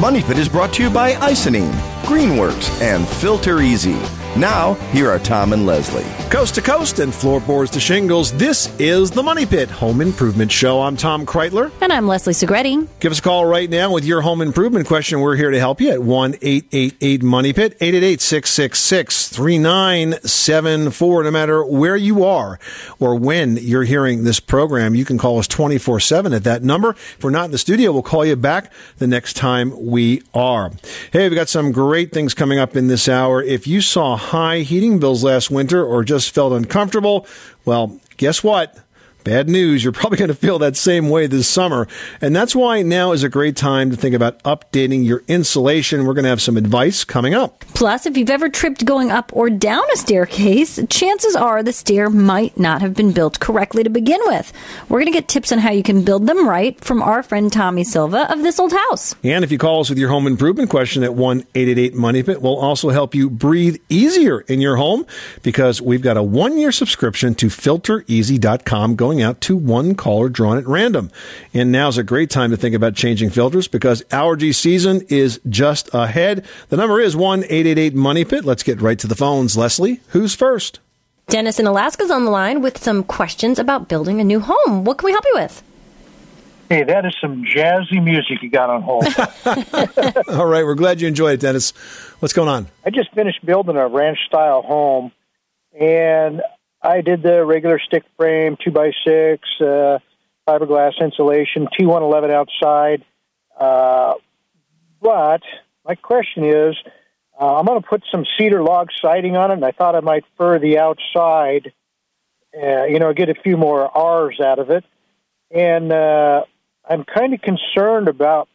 Money Pit is brought to you by Icynene, Greenworks, and Filter Easy. Now, here are Tom and Leslie. Coast to coast and floorboards to shingles, this is the Money Pit Home Improvement Show. I'm Tom Kraeutler. And I'm Leslie Segrete. Give us a call right now with your home improvement question. We're here to help you at 1 888 Money Pit, 888 666 3974. No matter where you are or when you're hearing this program, you can call us 24 7 at that number. If we're not in the studio, we'll call you back the next time we are. Hey, we've got some great things coming up in this hour. If you saw high heating bills last winter or just felt uncomfortable, well, guess what? Bad news, you're probably going to feel that same way this summer. And that's why now is a great time to think about updating your insulation. We're going to have some advice coming up. Plus, if you've ever tripped going up or down a staircase, chances are the stair might not have been built correctly to begin with. We're going to get tips on how you can build them right from our friend Tommy Silva of This Old House. And if you call us with your home improvement question at 1 888 Money Pit, we'll also help you breathe easier in your home because we've got a one year subscription to filtereasy.com going out to one caller drawn at random. And now's a great time to think about changing filters because allergy season is just ahead. The number is 1 888 Money Pit. Let's get right to the phones. Leslie, who's first? Dennis in Alaska's on the line with some questions about building a new home. What can we help you with? Hey, that is some jazzy music you got on hold. All right, we're glad you enjoyed it, Dennis. What's going on? I just finished building a ranch style home, and I did the regular stick frame, two by six, uh, fiberglass insulation, T111 outside. Uh, but my question is, uh, I'm going to put some cedar log siding on it, and I thought I might fur the outside, uh, you know, get a few more R's out of it. And uh, I'm kind of concerned about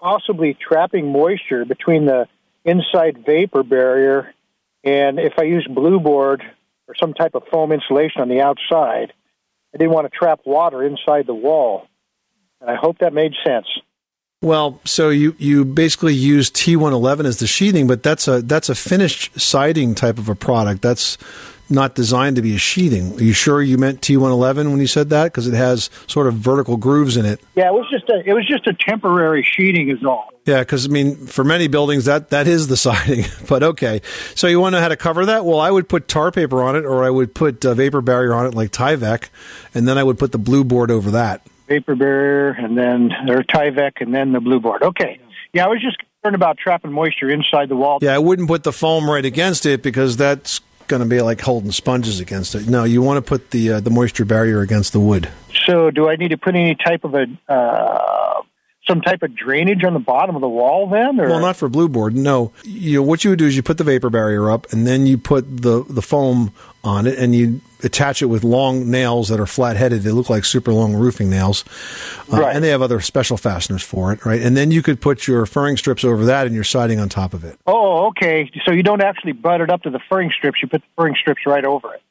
possibly trapping moisture between the inside vapor barrier and if I use blue board or some type of foam insulation on the outside. I didn't want to trap water inside the wall. And I hope that made sense. Well, so you, you basically use T111 as the sheathing, but that's a that's a finished siding type of a product. That's not designed to be a sheathing. Are you sure you meant T111 when you said that? Because it has sort of vertical grooves in it. Yeah, it was just a it was just a temporary sheeting, is all. Yeah, because I mean, for many buildings, that that is the siding. but okay, so you want to know how to cover that? Well, I would put tar paper on it, or I would put uh, vapor barrier on it, like Tyvek, and then I would put the blue board over that. Vapor barrier, and then or Tyvek, and then the blue board. Okay. Yeah, I was just concerned about trapping moisture inside the wall. Yeah, I wouldn't put the foam right against it because that's going to be like holding sponges against it. No, you want to put the uh, the moisture barrier against the wood. So, do I need to put any type of a uh, some type of drainage on the bottom of the wall then? Or? Well, not for blue board. No, you know, what you would do is you put the vapor barrier up, and then you put the the foam on it, and you attach it with long nails that are flat headed. They look like super long roofing nails, uh, Right. and they have other special fasteners for it, right? And then you could put your furring strips over that, and your siding on top of it. Oh, okay. So you don't actually butt it up to the furring strips. You put the furring strips right over it.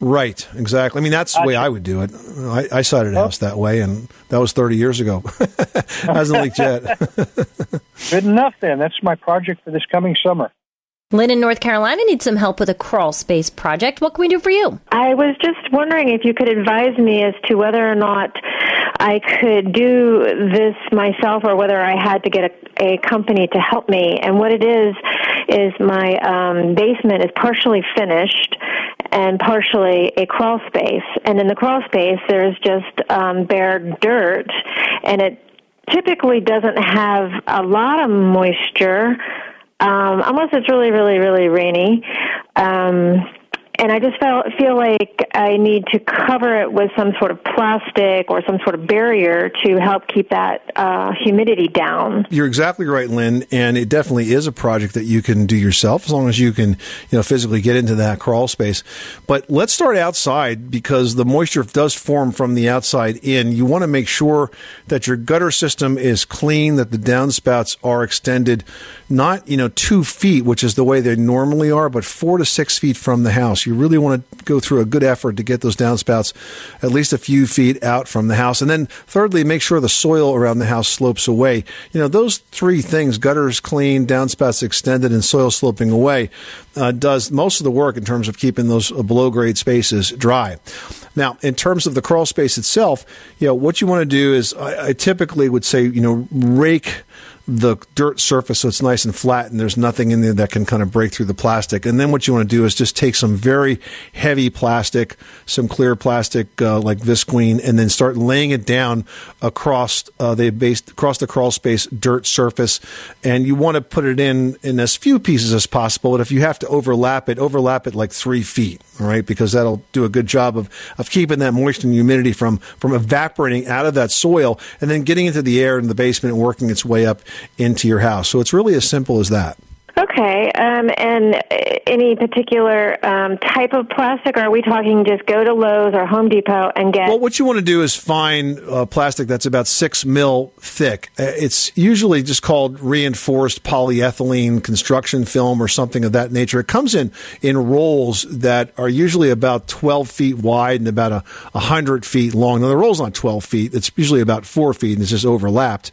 Right, exactly. I mean, that's the way I would do it. I, I sided a house that way, and that was 30 years ago. Hasn't leaked yet. Good enough then. That's my project for this coming summer. Lynn in North Carolina needs some help with a crawl space project. What can we do for you? I was just wondering if you could advise me as to whether or not I could do this myself or whether I had to get a, a company to help me. And what it is, is my um, basement is partially finished and partially a crawl space. And in the crawl space, there's just um, bare dirt, and it typically doesn't have a lot of moisture um, unless it's really, really, really rainy. Um, and I just felt, feel like I need to cover it with some sort of plastic or some sort of barrier to help keep that uh, humidity down. You're exactly right, Lynn, and it definitely is a project that you can do yourself as long as you can, you know, physically get into that crawl space. But let's start outside because the moisture does form from the outside in. You want to make sure that your gutter system is clean, that the downspouts are extended, not you know two feet, which is the way they normally are, but four to six feet from the house. You really want to go through a good effort to get those downspouts at least a few feet out from the house. And then thirdly, make sure the soil around the house slopes away. You know, those three things, gutters clean, downspouts extended, and soil sloping away, uh, does most of the work in terms of keeping those below grade spaces dry. Now, in terms of the crawl space itself, you know, what you want to do is I, I typically would say, you know, rake the dirt surface so it's nice and flat and there's nothing in there that can kind of break through the plastic. And then what you want to do is just take some very heavy plastic, some clear plastic uh, like visqueen, and then start laying it down across uh, the base, across the crawl space dirt surface. And you want to put it in in as few pieces as possible. But if you have to overlap it, overlap it like three feet, all right, because that'll do a good job of, of keeping that moisture and humidity from from evaporating out of that soil and then getting into the air in the basement and working its way up into your house. So it's really as simple as that. Okay, um, and uh, any particular um, type of plastic? Or are we talking just go to Lowe's or Home Depot and get? Well, what you want to do is find uh, plastic that's about six mil thick. Uh, it's usually just called reinforced polyethylene construction film or something of that nature. It comes in in rolls that are usually about twelve feet wide and about a hundred feet long. Now the roll's not twelve feet; it's usually about four feet, and it's just overlapped.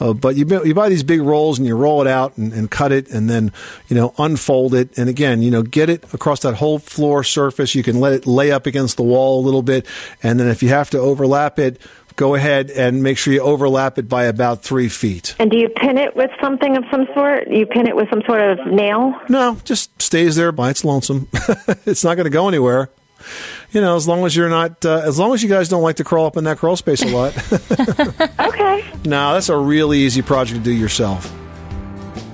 Uh, but you you buy these big rolls and you roll it out and, and cut it, and then you know, unfold it. And again, you know, get it across that whole floor surface. You can let it lay up against the wall a little bit. And then if you have to overlap it, go ahead and make sure you overlap it by about three feet. And do you pin it with something of some sort? You pin it with some sort of nail? No, just stays there by its lonesome. it's not going to go anywhere. You know, as long as you're not, uh, as long as you guys don't like to crawl up in that crawl space a lot. okay. no, that's a really easy project to do yourself.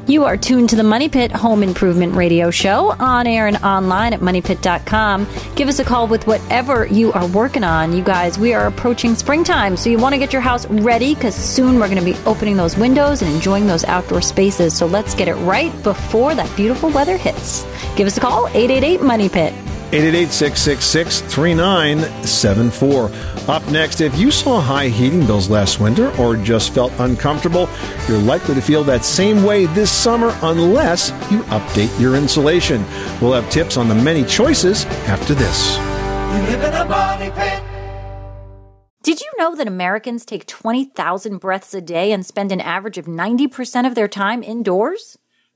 You are tuned to the Money Pit Home Improvement Radio Show on air and online at moneypit.com. Give us a call with whatever you are working on. You guys, we are approaching springtime, so you want to get your house ready because soon we're going to be opening those windows and enjoying those outdoor spaces. So let's get it right before that beautiful weather hits. Give us a call, 888 Money Pit. 888-666-3974. Up next, if you saw high heating bills last winter or just felt uncomfortable, you're likely to feel that same way this summer unless you update your insulation. We'll have tips on the many choices after this. You live in a money pit. Did you know that Americans take 20,000 breaths a day and spend an average of 90% of their time indoors?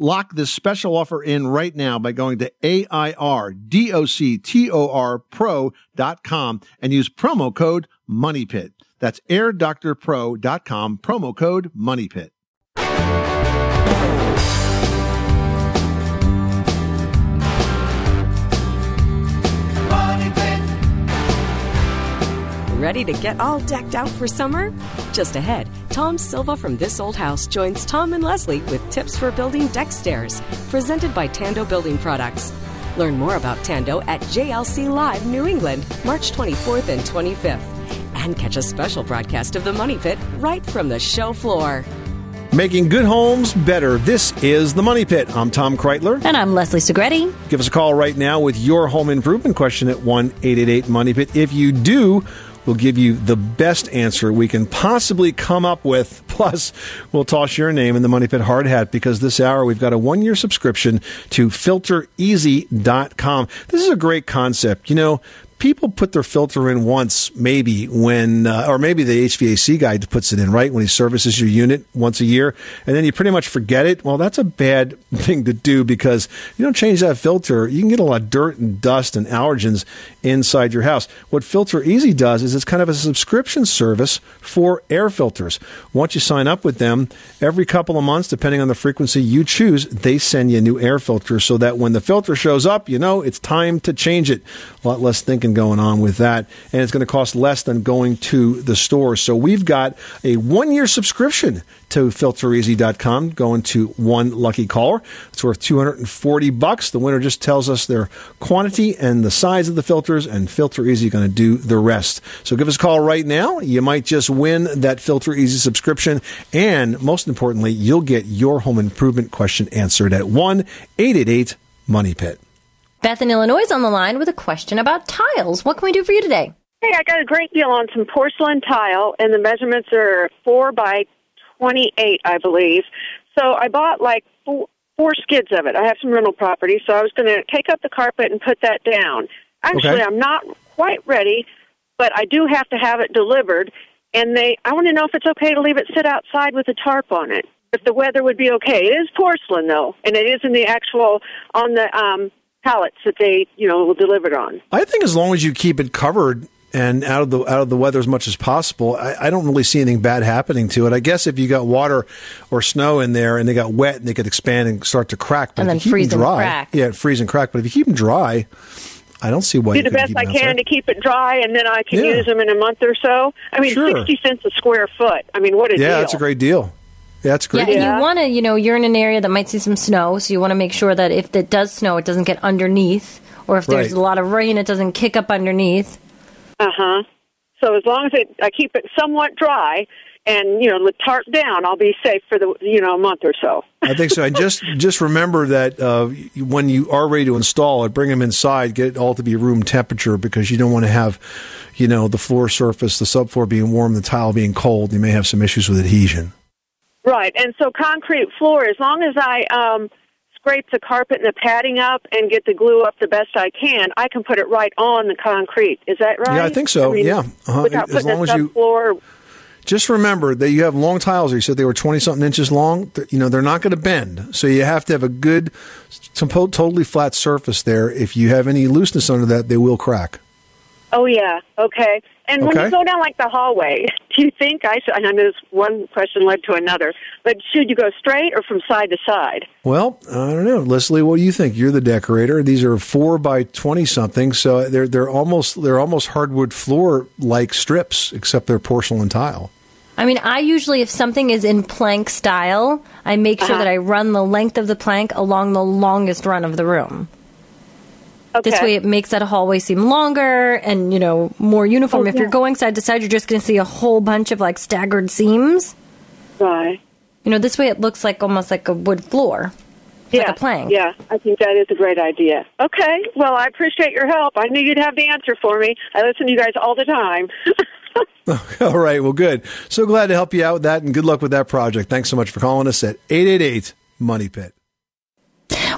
Lock this special offer in right now by going to AIRDOCTOR and use promo code MONEYPIT. That's airdoctorpro.com, promo code MONEYPIT. Ready to get all decked out for summer? Just ahead, Tom Silva from This Old House joins Tom and Leslie with tips for building deck stairs, presented by Tando Building Products. Learn more about Tando at JLC Live New England, March 24th and 25th. And catch a special broadcast of the Money Pit right from the show floor. Making good homes better. This is the Money Pit. I'm Tom Kraeutler. And I'm Leslie Segrete. Give us a call right now with your home improvement question at 1 888 Money Pit. If you do, We'll give you the best answer we can possibly come up with. Plus, we'll toss your name in the Money Pit hard hat because this hour we've got a one year subscription to filtereasy.com. This is a great concept. You know, people put their filter in once, maybe when, uh, or maybe the HVAC guy puts it in, right? When he services your unit once a year, and then you pretty much forget it. Well, that's a bad thing to do because you don't change that filter. You can get a lot of dirt and dust and allergens inside your house. What Filter Easy does is it's kind of a subscription service for air filters. Once you sign up with them, every couple of months, depending on the frequency you choose, they send you a new air filter so that when the filter shows up, you know it's time to change it. A lot less thinking tweaking going on with that, and it's going to cost less than going to the store. So we've got a one year subscription to filtereasy.com going to one lucky caller. It's worth 240 bucks. The winner just tells us their quantity and the size of the filters, and Filter Easy going to do the rest. So give us a call right now. You might just win that Filter Easy subscription, and most importantly, you'll get your home improvement question answered at 1 888 Money Pit. Beth in Illinois is on the line with a question about tiles. What can we do for you today? Hey, I got a great deal on some porcelain tile, and the measurements are four by 28, I believe. So I bought like four, four skids of it. I have some rental property, so I was going to take up the carpet and put that down. Actually, Okay. I'm not quite ready, but I do have to have it delivered. And they, I want to know if it's okay to leave it sit outside with a tarp on it. If the weather would be okay. It is porcelain though, and it is in the actual on the um, pallets that they, you know, will deliver it on. I think as long as you keep it covered and out of the out of the weather as much as possible, I, I don't really see anything bad happening to it. I guess if you got water or snow in there and they got wet and they could expand and start to crack, but And then freeze them and dry, crack. yeah, freeze and crack. But if you keep them dry, I don't see why do the best keep I can to keep it dry, and then I can Yeah. use them in a month or so. I mean, Sure. sixty cents a square foot. I mean, what a Yeah, deal! that's a great deal. Yeah, that's a Yeah, great. and deal. you want to, you know, you're in an area that might see some snow, so you want to make sure that if it does snow, it doesn't get underneath, or if there's Right. a lot of rain, it doesn't kick up underneath. Uh huh. So as long as it, I keep it somewhat dry, and you know, the tarp down, I'll be safe for the you know a month or so. I think so. And just just remember that uh, when you are ready to install it, bring them inside. Get it all to be room temperature because you don't want to have, you know, the floor surface, the subfloor being warm, the tile being cold. You may have some issues with adhesion. Right, and so concrete floor. As long as I um, scrape the carpet and the padding up and get the glue up the best I can, I can put it right on the concrete. Is that right? Yeah, I think so. mean, Yeah. Uh-huh. Without As putting long as you- subfloor. Just remember that you have long tiles. You said they were twenty something inches long. You know they're not going to bend, so you have to have a good, totally flat surface there. If you have any looseness under that, they will crack. Oh yeah, okay. And when you go down like the hallway, do you think I should? And I know this one question led to another, but should you go straight or from side to side? Well, I don't know, Leslie. What do you think? You're the decorator. These are four by twenty something, so they're they're almost they're almost hardwood floor like strips, except they're porcelain tile. I mean, I usually, if something is in plank style, I make sure Uh-huh. that I run the length of the plank along the longest run of the room. Okay. This way, it makes that hallway seem longer and you know more uniform. Oh, if you're going side to side, you're just going to see a whole bunch of like staggered seams. right. You know, this way it looks like almost like a wood floor. Yeah, like a plank. Yeah, I think that is a great idea. Okay, well, I appreciate your help. I knew you'd have the answer for me. I listen to you guys all the time. All right, well, good. So glad to help you out with that, and good luck with that project. Thanks so much for calling us at eight eight eight Money Pit.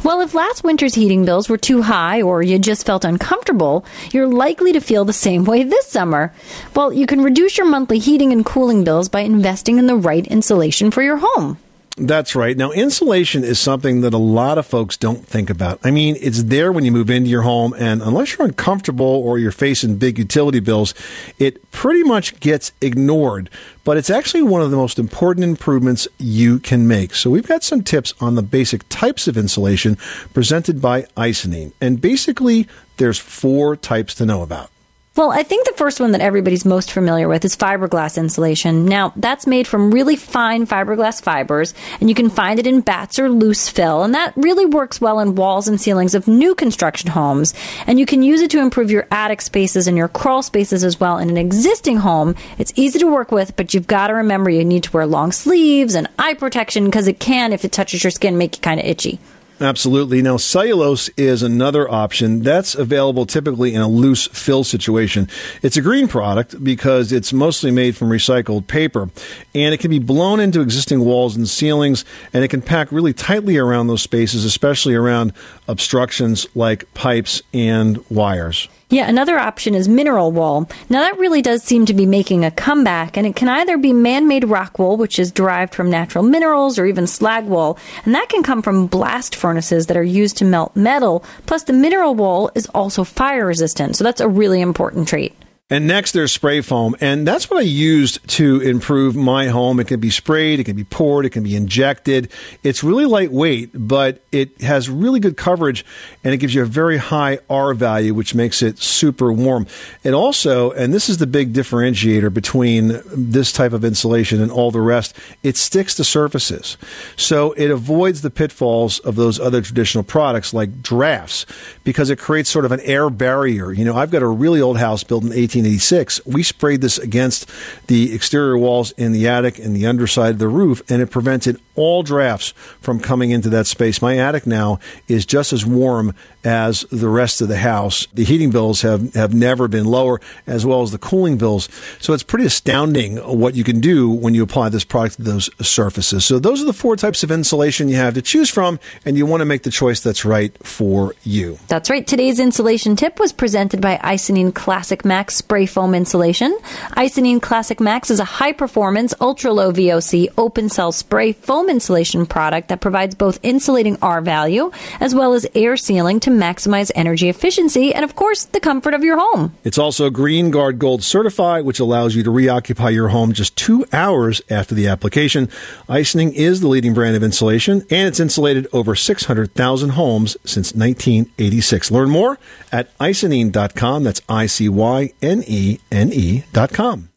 Well, if last winter's heating bills were too high or you just felt uncomfortable, you're likely to feel the same way this summer. Well, you can reduce your monthly heating and cooling bills by investing in the right insulation for your home. That's right. Now, insulation is something that a lot of folks don't think about. I mean, it's there when you move into your home, and unless you're uncomfortable or you're facing big utility bills, it pretty much gets ignored. But it's actually one of the most important improvements you can make. So, we've got some tips on the basic types of insulation presented by Icynene. And basically, there's four types to know about. Well, I think the first one that everybody's most familiar with is fiberglass insulation. Now, that's made from really fine fiberglass fibers, and you can find it in bats or loose fill, and that really works well in walls and ceilings of new construction homes. And you can use it to improve your attic spaces and your crawl spaces as well in an existing home. It's easy to work with, but you've got to remember you need to wear long sleeves and eye protection because it can, if it touches your skin, make you kind of itchy. Absolutely. Now, cellulose is another option that's available typically in a loose fill situation. It's a green product because it's mostly made from recycled paper and it can be blown into existing walls and ceilings and it can pack really tightly around those spaces, especially around obstructions like pipes and wires. Yeah, another option is mineral wool. Now, that really does seem to be making a comeback, and it can either be man made rock wool, which is derived from natural minerals, or even slag wool. And that can come from blast furnaces that are used to melt metal. Plus, the mineral wool is also fire resistant, so that's a really important trait. And next, there's spray foam. And that's what I used to improve my home. It can be sprayed, it can be poured, it can be injected. It's really lightweight, but it has really good coverage and it gives you a very high R value, which makes it super warm. It also, and this is the big differentiator between this type of insulation and all the rest, it sticks to surfaces. So it avoids the pitfalls of those other traditional products like drafts because it creates sort of an air barrier. You know, I've got a really old house built in 18 1986, we sprayed this against the exterior walls in the attic and the underside of the roof, and it prevented all drafts from coming into that space. My attic now is just as warm as the rest of the house. The heating bills have, have never been lower, as well as the cooling bills. So it's pretty astounding what you can do when you apply this product to those surfaces. So those are the four types of insulation you have to choose from, and you want to make the choice that's right for you. That's right. Today's insulation tip was presented by Icynene Classic Max Spray Foam Insulation. Icynene Classic Max is a high performance, ultra low VOC, open cell spray foam insulation product that provides both insulating R value as well as air sealing to maximize energy efficiency and, of course, the comfort of your home. It's also Green Guard Gold certified, which allows you to reoccupy your home just two hours after the application. Icynene is the leading brand of insulation, and it's insulated over 600,000 homes since 1986. Learn more at icynene.com. That's I C Y N E N E.com.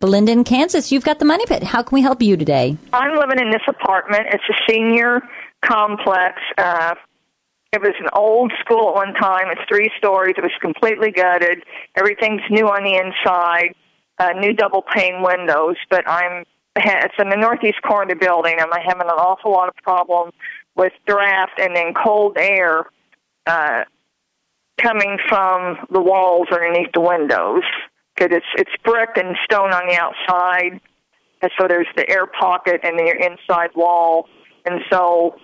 Belinda in Kansas, you've got the money pit. How can we help you today? I'm living in this apartment. It's a senior complex. Uh, it was an old school at one time. It's three stories. It was completely gutted. Everything's new on the inside. Uh, new double pane windows. But I'm it's in the northeast corner of the building. And I'm having an awful lot of problems with draft and then cold air uh, coming from the walls underneath the windows because it's it's brick and stone on the outside, and so there's the air pocket and the inside wall, and so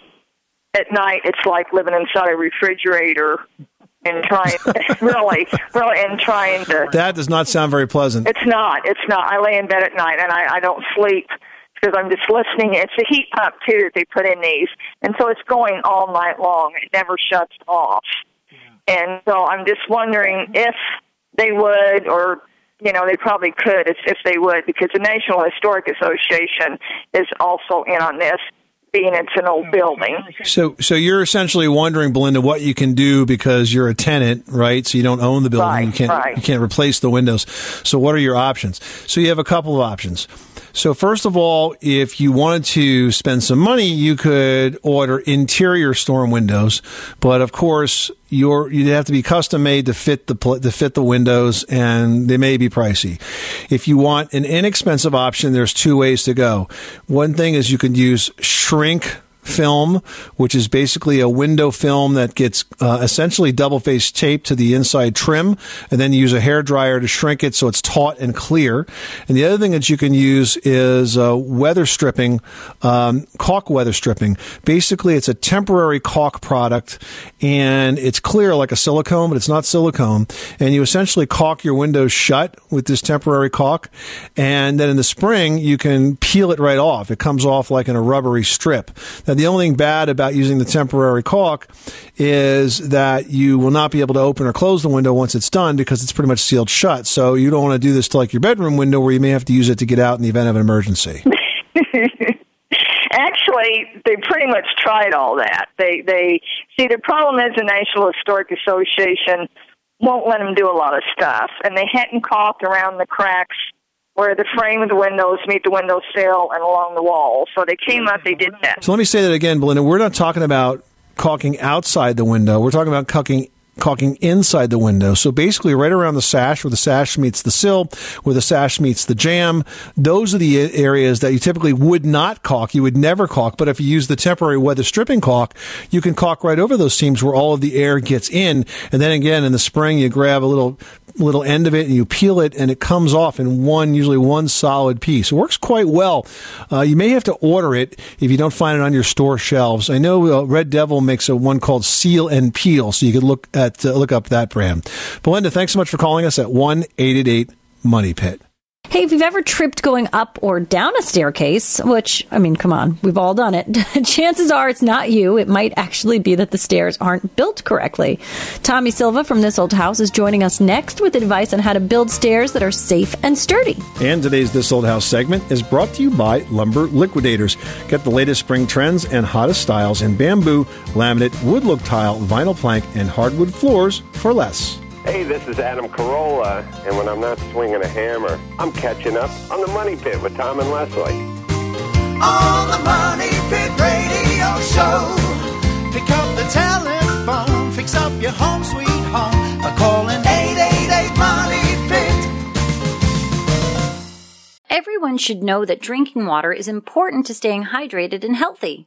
at night it's like living inside a refrigerator and trying really really and trying to that does not sound very pleasant. It's not it's not. I lay in bed at night and i i don't sleep because i'm just listening. It's a heat pump too that they put in these. And so it's going all night long. It never shuts off. Yeah. and so i'm just wondering if they would or you know, they probably could if, if they would, because the National Historic Association is also in on this being it's an old building. So, so you're essentially wondering, Belinda, what you can do because you're a tenant, right? So you don't own the building. Right, you can't right. you can't replace the windows. So, what are your options? So you have a couple of options. So first of all, if you wanted to spend some money, you could order interior storm windows, but of course, you'd have to be custom made to fit the to fit the windows, and they may be pricey. If you want an inexpensive option, there's two ways to go. One thing is you can use shrink film, which is basically a window film that gets uh, essentially double face tape to the inside trim, and then you use a hair dryer to shrink it so it's taut and clear. And the other thing that you can use is uh, weather stripping, um, caulk weather stripping. Basically, it's a temporary caulk product, and it's clear like a silicone, but it's not silicone. And you essentially caulk your windows shut with this temporary caulk, and then in the spring you can peel it right off. It comes off like in a rubbery strip. Now, the only thing bad about using the temporary caulk is that you will not be able to open or close the window once it's done because it's pretty much sealed shut. So you don't want to do this to like your bedroom window where you may have to use it to get out in the event of an emergency. Actually, they pretty much tried all that. They they see the problem is the National Historic Association won't let them do a lot of stuff, and they hadn't caulked around the cracks where the frame of the windows meet the window sill and along the wall. So they came up, they did that. So let me say that again, Belinda. We're not talking about caulking outside the window. We're talking about caulking caulking inside the window. So basically, right around the sash, where the sash meets the sill, where the sash meets the jamb, those are the areas that you typically would not caulk. You would never caulk. But if you use the temporary weather stripping caulk, you can caulk right over those seams where all of the air gets in. And then again, in the spring, you grab a little little end of it and you peel it and it comes off in one, usually one solid piece. It works quite well. Uh, you may have to order it if you don't find it on your store shelves. I know uh, Red Devil makes a one called Seal and Peel, so you could look at uh, look up that brand. Belinda, thanks so much for calling us at one eight eight Money Pit. Hey, if you've ever tripped going up or down a staircase, which, I mean, come on, we've all done it, chances are it's not you. It might actually be that the stairs aren't built correctly. Tommy Silva from This Old House is joining us next with advice on how to build stairs that are safe and sturdy. And today's This Old House segment is brought to you by Lumber Liquidators. Get the latest spring trends and hottest styles in bamboo, laminate, wood look tile, vinyl plank, and hardwood floors for less. Hey, this is Adam Carolla, and when I'm not swinging a hammer, I'm catching up on the Money Pit with Tom and Leslie. On the Money Pit Radio Show, pick up the telephone, fix up your home sweet home by calling 888 Money Pit. Everyone should know that drinking water is important to staying hydrated and healthy.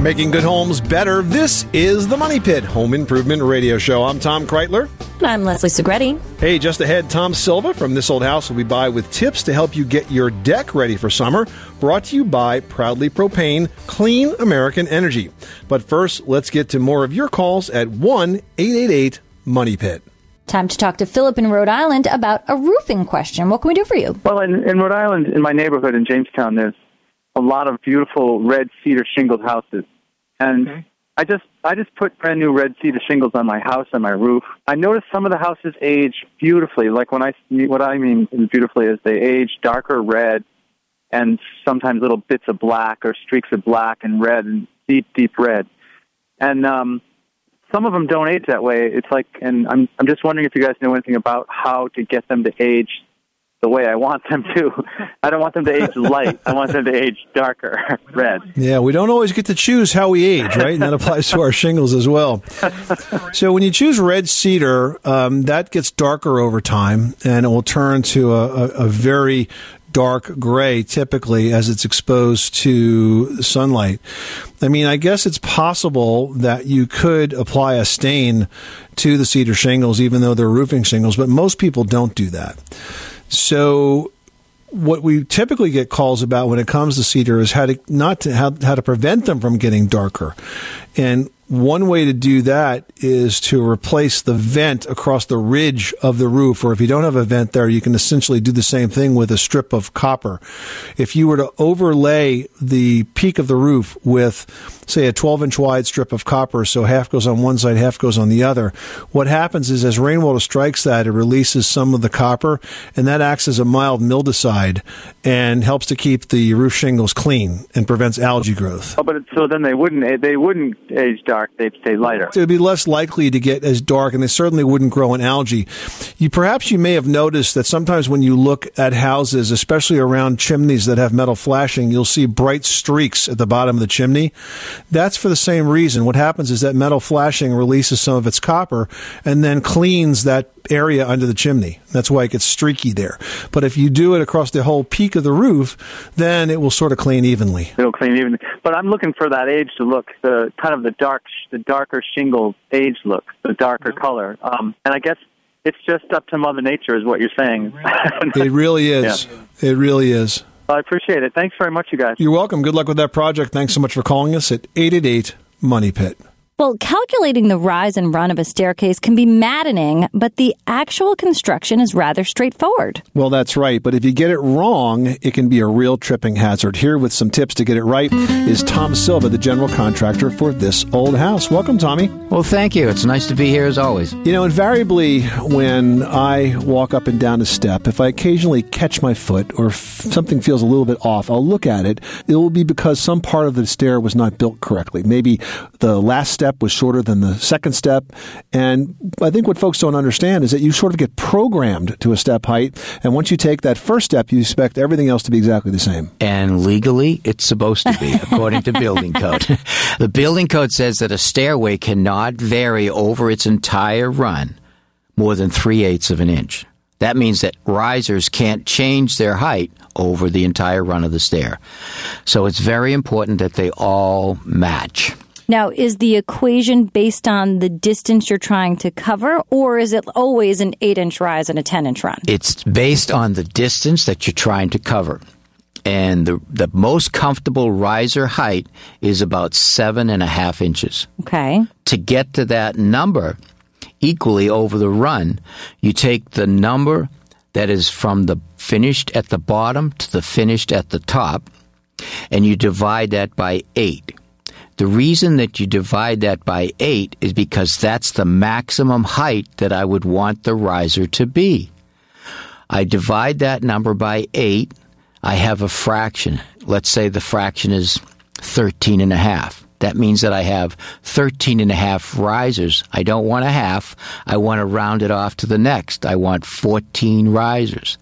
Making good homes better. This is the Money Pit Home Improvement Radio Show. I'm Tom Kraeutler. And I'm Leslie Segrete. Hey, just ahead, Tom Silva from This Old House will be by with tips to help you get your deck ready for summer. Brought to you by Proudly Propane, Clean American Energy. But first, let's get to more of your calls at 1 888 Money Pit. Time to talk to Philip in Rhode Island about a roofing question. What can we do for you? Well, in, in Rhode Island, in my neighborhood in Jamestown, there's a lot of beautiful red cedar shingled houses. And okay. I just I just put brand new red cedar shingles on my house and my roof. I noticed some of the houses age beautifully. Like when I what I mean beautifully is they age darker red and sometimes little bits of black or streaks of black and red and deep deep red. And um some of them don't age that way. It's like and I'm I'm just wondering if you guys know anything about how to get them to age the way I want them to. I don't want them to age light. I want them to age darker, red. Yeah, we don't always get to choose how we age, right? And that applies to our shingles as well. So when you choose red cedar, um, that gets darker over time, and it will turn to a, a, a very dark gray typically as it's exposed to sunlight. I mean, I guess it's possible that you could apply a stain to the cedar shingles, even though they're roofing shingles, but most people don't do that. So what we typically get calls about when it comes to cedar is how to not to how, how to prevent them from getting darker. And one way to do that is to replace the vent across the ridge of the roof, or if you don't have a vent there, you can essentially do the same thing with a strip of copper. If you were to overlay the peak of the roof with, say, a 12 inch wide strip of copper, so half goes on one side, half goes on the other, what happens is as rainwater strikes that, it releases some of the copper, and that acts as a mild mildewcide and helps to keep the roof shingles clean and prevents algae growth. Oh, but so then they wouldn't eh, they wouldn't age dark dark, they'd stay lighter. They'd be less likely to get as dark, and they certainly wouldn't grow in algae. You perhaps you may have noticed that sometimes when you look at houses, especially around chimneys that have metal flashing, you'll see bright streaks at the bottom of the chimney. That's for the same reason. What happens is that metal flashing releases some of its copper and then cleans that area under the chimney. That's why it gets streaky there. But if you do it across the whole peak of the roof, then it will sort of clean evenly. It'll clean even. But I'm looking for that age to look, the kind of the dark, the darker shingle age look, the darker color. Um, and I guess it's just up to Mother Nature, is what you're saying. It really is. It really is. I appreciate it. Thanks very much, you guys. You're welcome. Good luck with that project. Thanks so much for calling us at 888 Money Pit. Well, calculating the rise and run of a staircase can be maddening, but the actual construction is rather straightforward. Well, that's right. But if you get it wrong, it can be a real tripping hazard. Here with some tips to get it right is Tom Silva, the general contractor for this old house. Welcome, Tommy. Well, thank you. It's nice to be here as always. You know, invariably, when I walk up and down a step, if I occasionally catch my foot or f- something feels a little bit off, I'll look at it. It will be because some part of the stair was not built correctly. Maybe the last step was shorter than the second step. And I think what folks don't understand is that you sort of get programmed to a step height. And once you take that first step, you expect everything else to be exactly the same. And legally, it's supposed to be, according to building code. the building code says that a stairway cannot vary over its entire run more than three eighths of an inch. That means that risers can't change their height over the entire run of the stair. So it's very important that they all match. Now, is the equation based on the distance you're trying to cover, or is it always an 8 inch rise and a 10 inch run? It's based on the distance that you're trying to cover. And the, the most comfortable riser height is about seven and a half inches. Okay. To get to that number equally over the run, you take the number that is from the finished at the bottom to the finished at the top, and you divide that by eight. The reason that you divide that by 8 is because that's the maximum height that I would want the riser to be. I divide that number by 8, I have a fraction. Let's say the fraction is 13 and a half. That means that I have 13 and a half risers. I don't want a half. I want to round it off to the next. I want 14 risers.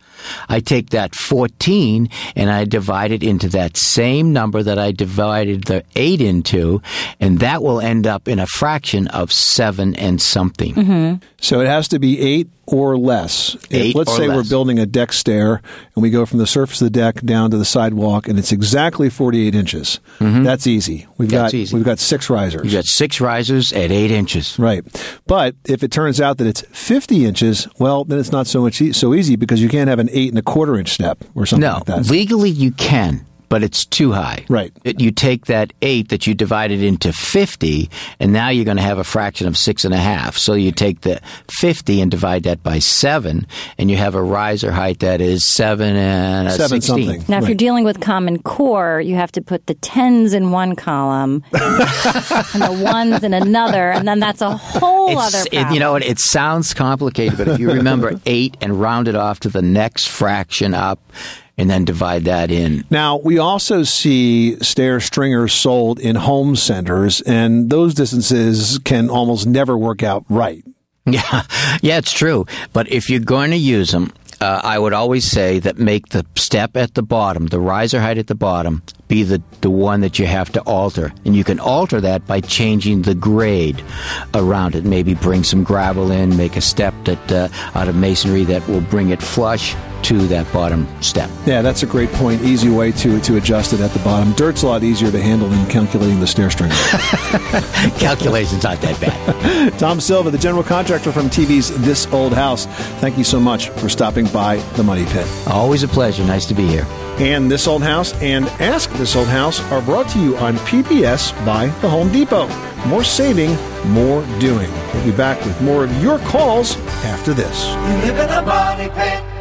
I take that 14 and I divide it into that same number that I divided the 8 into, and that will end up in a fraction of 7 and something. Mm-hmm. So it has to be eight or less. If, let's or say we're building a deck stair and we go from the surface of the deck down to the sidewalk and it's exactly 48 inches. That's easy. We've Mm-hmm. That's got easy. we've got six risers. You've got six risers at 8 inches. Right. But if it turns out that it's 50 inches, well, then it's not so much e- so easy because you can't have an eight and a quarter inch step or something No, like that. legally you can, but it's too high. Right. It, you take that eight that you divided into 50, and now you're going to have a fraction of six and a half. So you take the 50 and divide that by seven, and you have a riser height that is seven and a Seven 16. something. Now, if you're dealing with Common Core, you have to put the tens in one column and the ones in another, and then that's a whole It's- other it, you know, it, it sounds complicated, but if you remember eight and round it off to the next fraction up, and then divide that in, Now, we also see stair stringers sold in home centers, and those distances can almost never work out right. Yeah, yeah, it's true. But if you're going to use them, uh, I would always say that make the step at the bottom, the riser height at the bottom, be the, the one that you have to alter. And you can alter that by changing the grade around it. Maybe bring some gravel in, make a step that uh, out of masonry that will bring it flush to that bottom step. Yeah, that's a great point. Easy way to to adjust it at the bottom. Dirt's a lot easier to handle than calculating the stair stringer. Calculation's not that bad. Tom Silva, the general contractor from TV's This Old House. Thank you so much for stopping by the Money Pit. Always a pleasure. Nice to be here. And This Old House and Ask This Old House are brought to you on PBS by the Home Depot. More saving, more doing. We'll be back with more of your calls after this. You live in a money pit.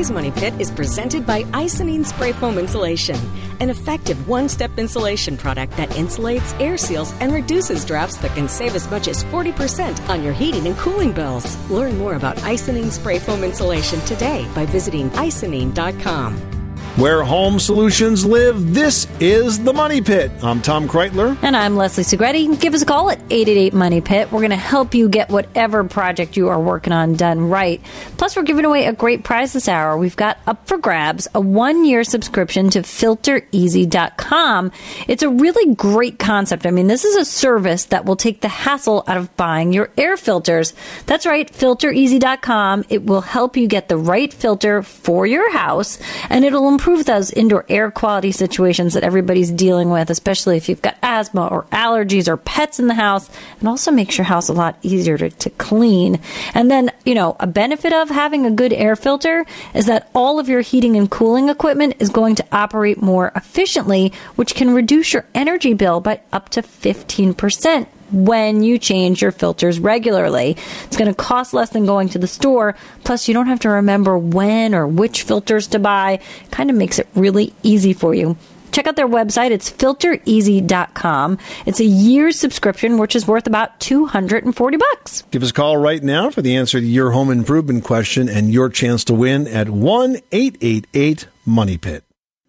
Today's Money Pit is presented by Icynene Spray Foam Insulation, an effective one step insulation product that insulates, air seals, and reduces drafts that can save as much as 40% on your heating and cooling bills. Learn more about Icynene Spray Foam Insulation today by visiting icynene.com. Where home solutions live, this is the Money Pit. I'm Tom Kraeutler. And I'm Leslie Segrete. Give us a call at 888 Money Pit. We're going to help you get whatever project you are working on done right. Plus, we're giving away a great prize this hour. We've got up for grabs a one year subscription to filtereasy.com. It's a really great concept. I mean, this is a service that will take the hassle out of buying your air filters. That's right, filtereasy.com. It will help you get the right filter for your house and it'll improve those indoor air quality situations that everybody's dealing with, especially if you've got asthma or allergies or pets in the house, and also makes your house a lot easier to, to clean. And then, you know, a benefit of having a good air filter is that all of your heating and cooling equipment is going to operate more efficiently, which can reduce your energy bill by up to 15% when you change your filters regularly. It's going to cost less than going to the store. Plus, you don't have to remember when or which filters to buy. Kind of makes it really easy for you. Check out their website. It's filtereasy.com. It's a year's subscription, which is worth about 240 bucks. Give us a call right now for the answer to your home improvement question and your chance to win at 1 888 Money Pit.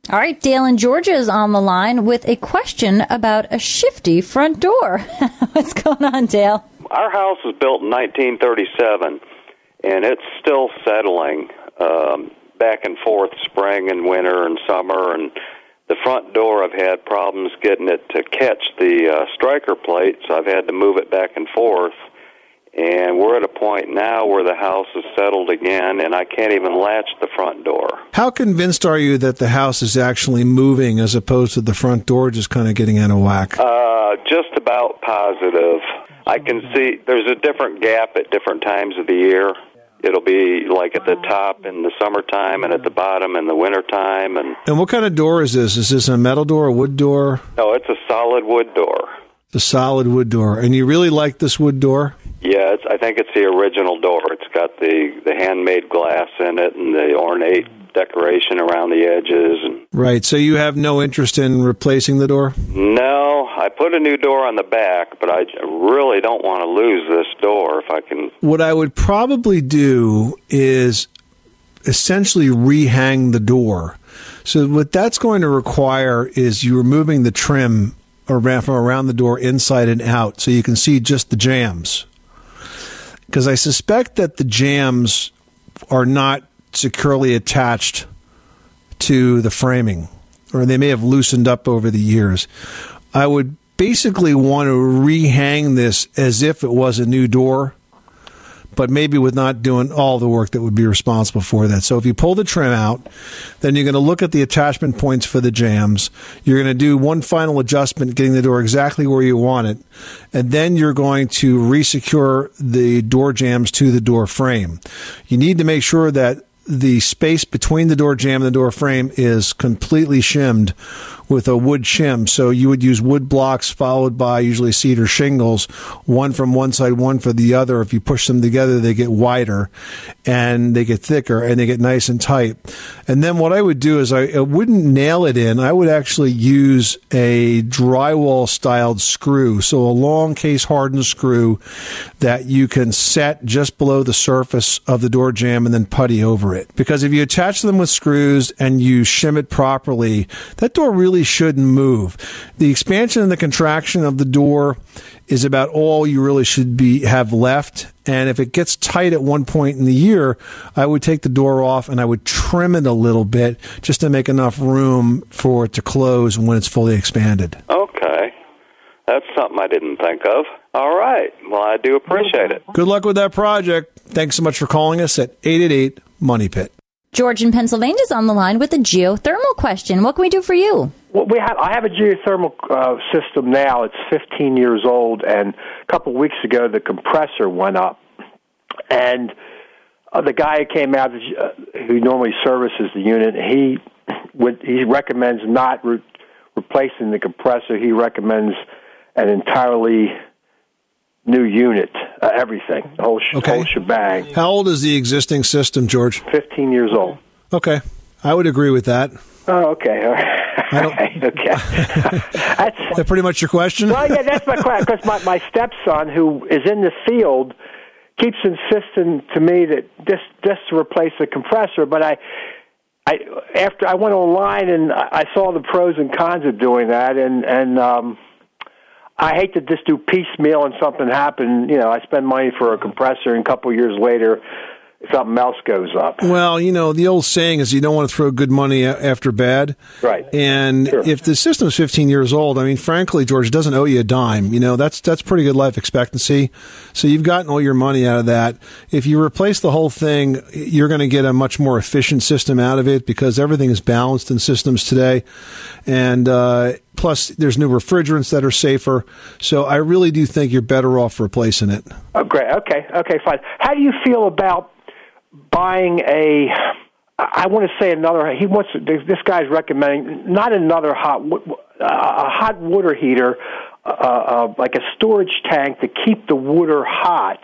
All right, Dale in Georgia is on the line with a question about a shifty front door. What's going on, Dale? Our house was built in 1937, and it's still settling um, back and forth spring and winter and summer. And the front door, I've had problems getting it to catch the uh, striker plate, so I've had to move it back and forth. And we're at a point now where the house is settled again, and I can't even latch the front door. How convinced are you that the house is actually moving as opposed to the front door just kind of getting out of whack? Uh, just about positive. I can see there's a different gap at different times of the year. It'll be like at the top in the summertime and at the bottom in the wintertime. And And what kind of door is this? Is this a metal door, a wood door? no, it's a solid wood door. The solid wood door. And you really like this wood door? Yeah, it's, I think it's the original door. It's got the the handmade glass in it and the ornate decoration around the edges. And Right. So you have no interest in replacing the door? no, I put a new door on the back, but I really don't want to lose this door if I can. What I would probably do is essentially rehang the door. So what that's going to require is you removing the trim around from around the door inside and out so you can see just the jambs. Because I suspect that the jambs are not securely attached to the framing or they may have loosened up over the years. I would basically want to rehang this as if it was a new door but maybe with not doing all the work that would be responsible for that. So if you pull the trim out, then you're going to look at the attachment points for the jambs. You're going to do one final adjustment, getting the door exactly where you want it. And then you're going to resecure the door jambs to the door frame. You need to make sure that the space between the door jamb and the door frame is completely shimmed with a wood shim. So you would use wood blocks followed by usually cedar shingles, one from one side, one for the other. If you push them together, they get wider and they get thicker and they get nice and tight. And then what I would do is I, I wouldn't nail it in. I would actually use a drywall styled screw. So a long case hardened screw that you can set just below the surface of the door jamb and then putty over it. Because if you attach them with screws and you shim it properly, that door really shouldn't move. The expansion and the contraction of the door is about all you really should be have left. And if it gets tight at one point in the year, I would take the door off and I would trim it a little bit just to make enough room for it to close when it's fully expanded. Okay, that's something I didn't think of. All right, well I do appreciate it. Good luck with that project. Thanks so much for calling us at 888 Money Pit. George in Pennsylvania is on the line with a geothermal question. What can we do for you? Well, we have. I have a geothermal uh, system now. It's 15 years old, and a couple weeks ago the compressor went up, and uh, the guy who came out uh, who normally services the unit, he would he recommends not re- replacing the compressor. He recommends an entirely new unit, uh, everything, the whole, sh- Okay. whole shebang. How old is the existing system, George? 15 years old. Okay, I would agree with that. Oh, okay. All right. I don't, okay. that's Is that pretty much your question? well, yeah, that's my question. Because my, my stepson, who is in the field, keeps insisting to me that just just to replace the compressor. But I, I after I went online and I I saw the pros and cons of doing that, and and um, I hate to just do piecemeal and something happen. You know, I spend money for a compressor, and a couple of years later, something else goes up. Well, you know, the old saying is you don't want to throw good money after bad. Right. And if the system's 15 years old, I mean, frankly, George, it doesn't owe you a dime. You know, that's that's pretty good life expectancy. So you've gotten all your money out of that. If you replace the whole thing, you're going to get a much more efficient system out of it because everything is balanced in systems today. And uh, plus, there's new refrigerants that are safer. So I really do think you're better off replacing it. Oh, great. Okay. Okay. Fine. How do you feel about buying a? I want to say another. He wants. This guy's recommending not another hot a hot water heater, uh, uh, like a storage tank to keep the water hot,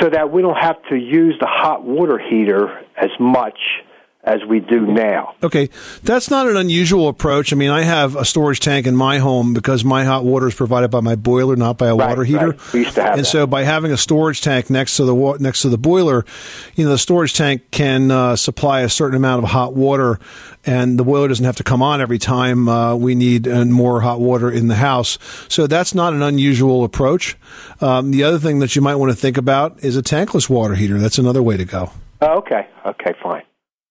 so that we don't have to use the hot water heater as much as we do now. Okay, that's not an unusual approach. I mean, I have a storage tank in my home because my hot water is provided by my boiler, not by a water heater. right. We used to have and that. so, by having a storage tank next to the wa- next to the boiler, you know, the storage tank can uh, supply a certain amount of hot water, and the boiler doesn't have to come on every time uh, we need uh, more hot water in the house. So that's not an unusual approach. Um, the other thing that you might want to think about is a tankless water heater. That's another way to go. Oh, okay. Okay. Fine.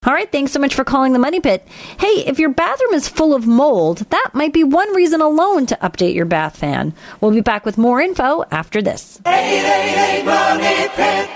All right, thanks so much for calling the Money Pit. Hey, if your bathroom is full of mold, that might be one reason alone to update your bath fan. We'll be back with more info after this. 888 Money Pit.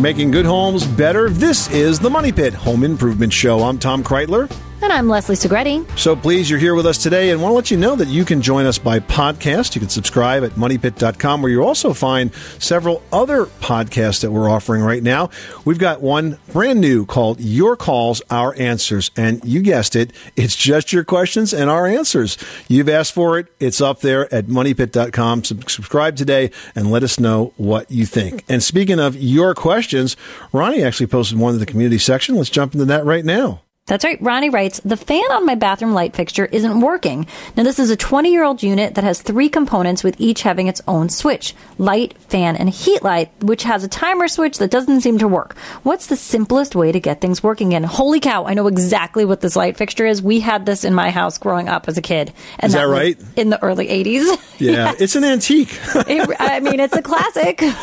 Making good homes better. This is the Money Pit Home Improvement Show. I'm Tom Kraeutler. And I'm Leslie Segrete. So please, you're here with us today and want to let you know that you can join us by podcast. You can subscribe at moneypit.com where you'll also find several other podcasts that we're offering right now. We've got one brand new called Your Calls, Our Answers. And you guessed it, it's just your questions and our answers. You've asked for it. It's up there at moneypit.com. Subscribe today and let us know what you think. And speaking of your questions, Ronnie actually posted one in the community section. Let's jump into that right now. That's right. Ronnie writes, the fan on my bathroom light fixture isn't working. Now, this is a 20 year old unit that has three components with each having its own switch light, fan, and heat light, which has a timer switch that doesn't seem to work. What's the simplest way to get things working again? Holy cow, I know exactly what this light fixture is. We had this in my house growing up as a kid. And Is that was right? In the early 80s. Yeah, it's an antique. It- I mean, it's a classic.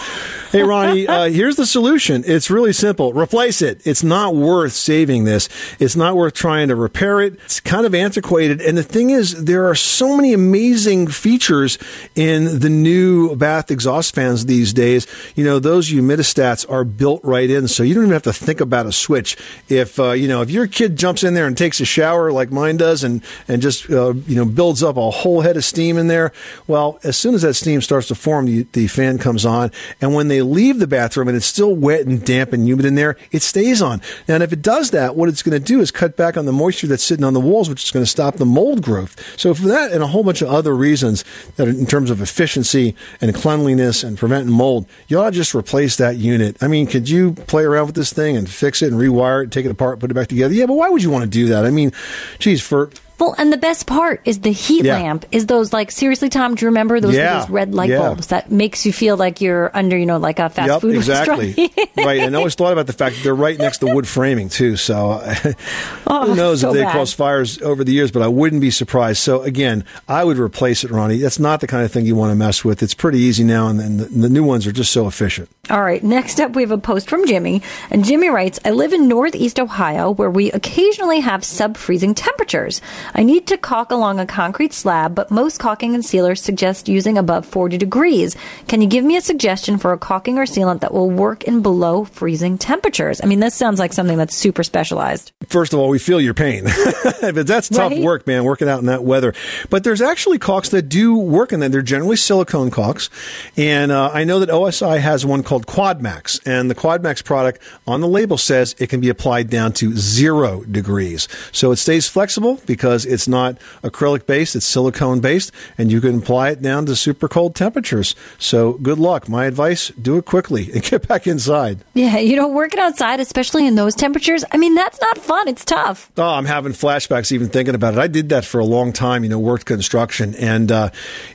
Hey, Ronnie, uh, here's the solution. It's really simple. Replace it. It's not worth saving this. It's not worth trying to repair it. It's kind of antiquated. And the thing is, there are so many amazing features in the new bath exhaust fans these days. You know, those humidistats are built right in, so you don't even have to think about a switch. If, uh, you know, if your kid jumps in there and takes a shower like mine does and, and just, uh, you know, builds up a whole head of steam in there, well, as soon as that steam starts to form, the, the fan comes on. And when they leave the bathroom and it's still wet and damp and humid in there, it stays on. And if it does that, what it's going to do is cut back on the moisture that's sitting on the walls, which is going to stop the mold growth. So for that and a whole bunch of other reasons that in terms of efficiency and cleanliness and preventing mold, you ought to just replace that unit. I mean, could you play around with this thing and fix it and rewire it, take it apart, put it back together? Yeah, but why would you want to do that? I mean, geez, for Well, and the best part is the heat Yeah. lamp. Is those like seriously, Tom? Do you remember those, Yeah. those red light Yeah. bulbs that makes you feel like you're under, you know, like a fast yep, food exactly. restaurant? right. And I always thought about the fact that they're right next to wood framing too. So Oh, who knows so if they bad. cause fires over the years, but I wouldn't be surprised. So again, I would replace it, Ronnie. That's not the kind of thing you want to mess with. It's pretty easy now, and, and the, the new ones are just so efficient. All right, next up we have a post from Jimmy. And Jimmy writes I live in Northeast Ohio where we occasionally have sub freezing temperatures. I need to caulk along a concrete slab, but most caulking and sealers suggest using above 40 degrees. Can you give me a suggestion for a caulking or sealant that will work in below freezing temperatures? I mean, this sounds like something that's super specialized. First of all, we feel your pain. but that's tough Right? work, man, working out in that weather. But there's actually caulks that do work in that. They're generally silicone caulks. And uh, I know that OSI has one called called QuadMax, and the QuadMax product on the label says it can be applied down to zero degrees. So it stays flexible because it's not acrylic based; it's silicone based, and you can apply it down to super cold temperatures. So good luck. My advice: do it quickly and get back inside. Yeah, you know, working outside, especially in those temperatures, I mean, that's not fun. It's tough. Oh, I'm having flashbacks even thinking about it. I did that for a long time, you know, worked construction, and uh,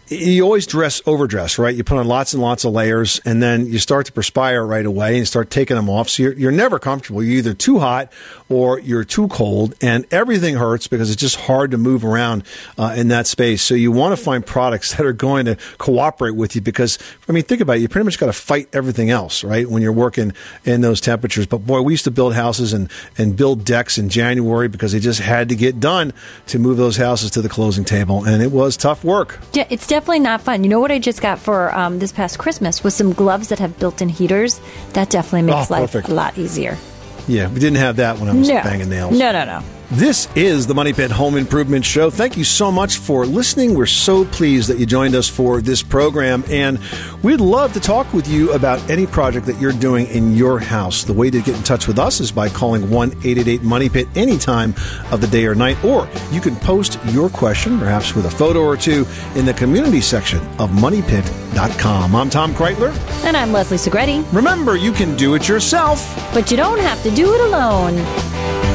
you always dress overdress, right? You put on lots and lots of layers, and then you start to perspire right away and start taking them off. So you're, you're never comfortable. You're either too hot or you're too cold, and everything hurts because it's just hard to move around uh, in that space. So you want to find products that are going to cooperate with you because, I mean, think about it. You pretty much got to fight everything else, right? When you're working in those temperatures. But boy, we used to build houses and, and build decks in January because they just had to get done to move those houses to the closing table. And it was tough work. Yeah, it's definitely not fun. You know what I just got for um, this past Christmas was some gloves that have built-in heaters. That definitely makes Oh, life a lot easier. Yeah, we didn't have that when I was no. banging nails. No, no, no. This is the Money Pit Home Improvement Show. Thank you so much for listening. We're so pleased that you joined us for this program, and we'd love to talk with you about any project that you're doing in your house. The way to get in touch with us is by calling 1 888 Money Pit any time of the day or night, or you can post your question, perhaps with a photo or two, in the community section of moneypit.com. I'm Tom Kraeutler. And I'm Leslie Segrete. Remember, you can do it yourself. But you don't have to do it alone.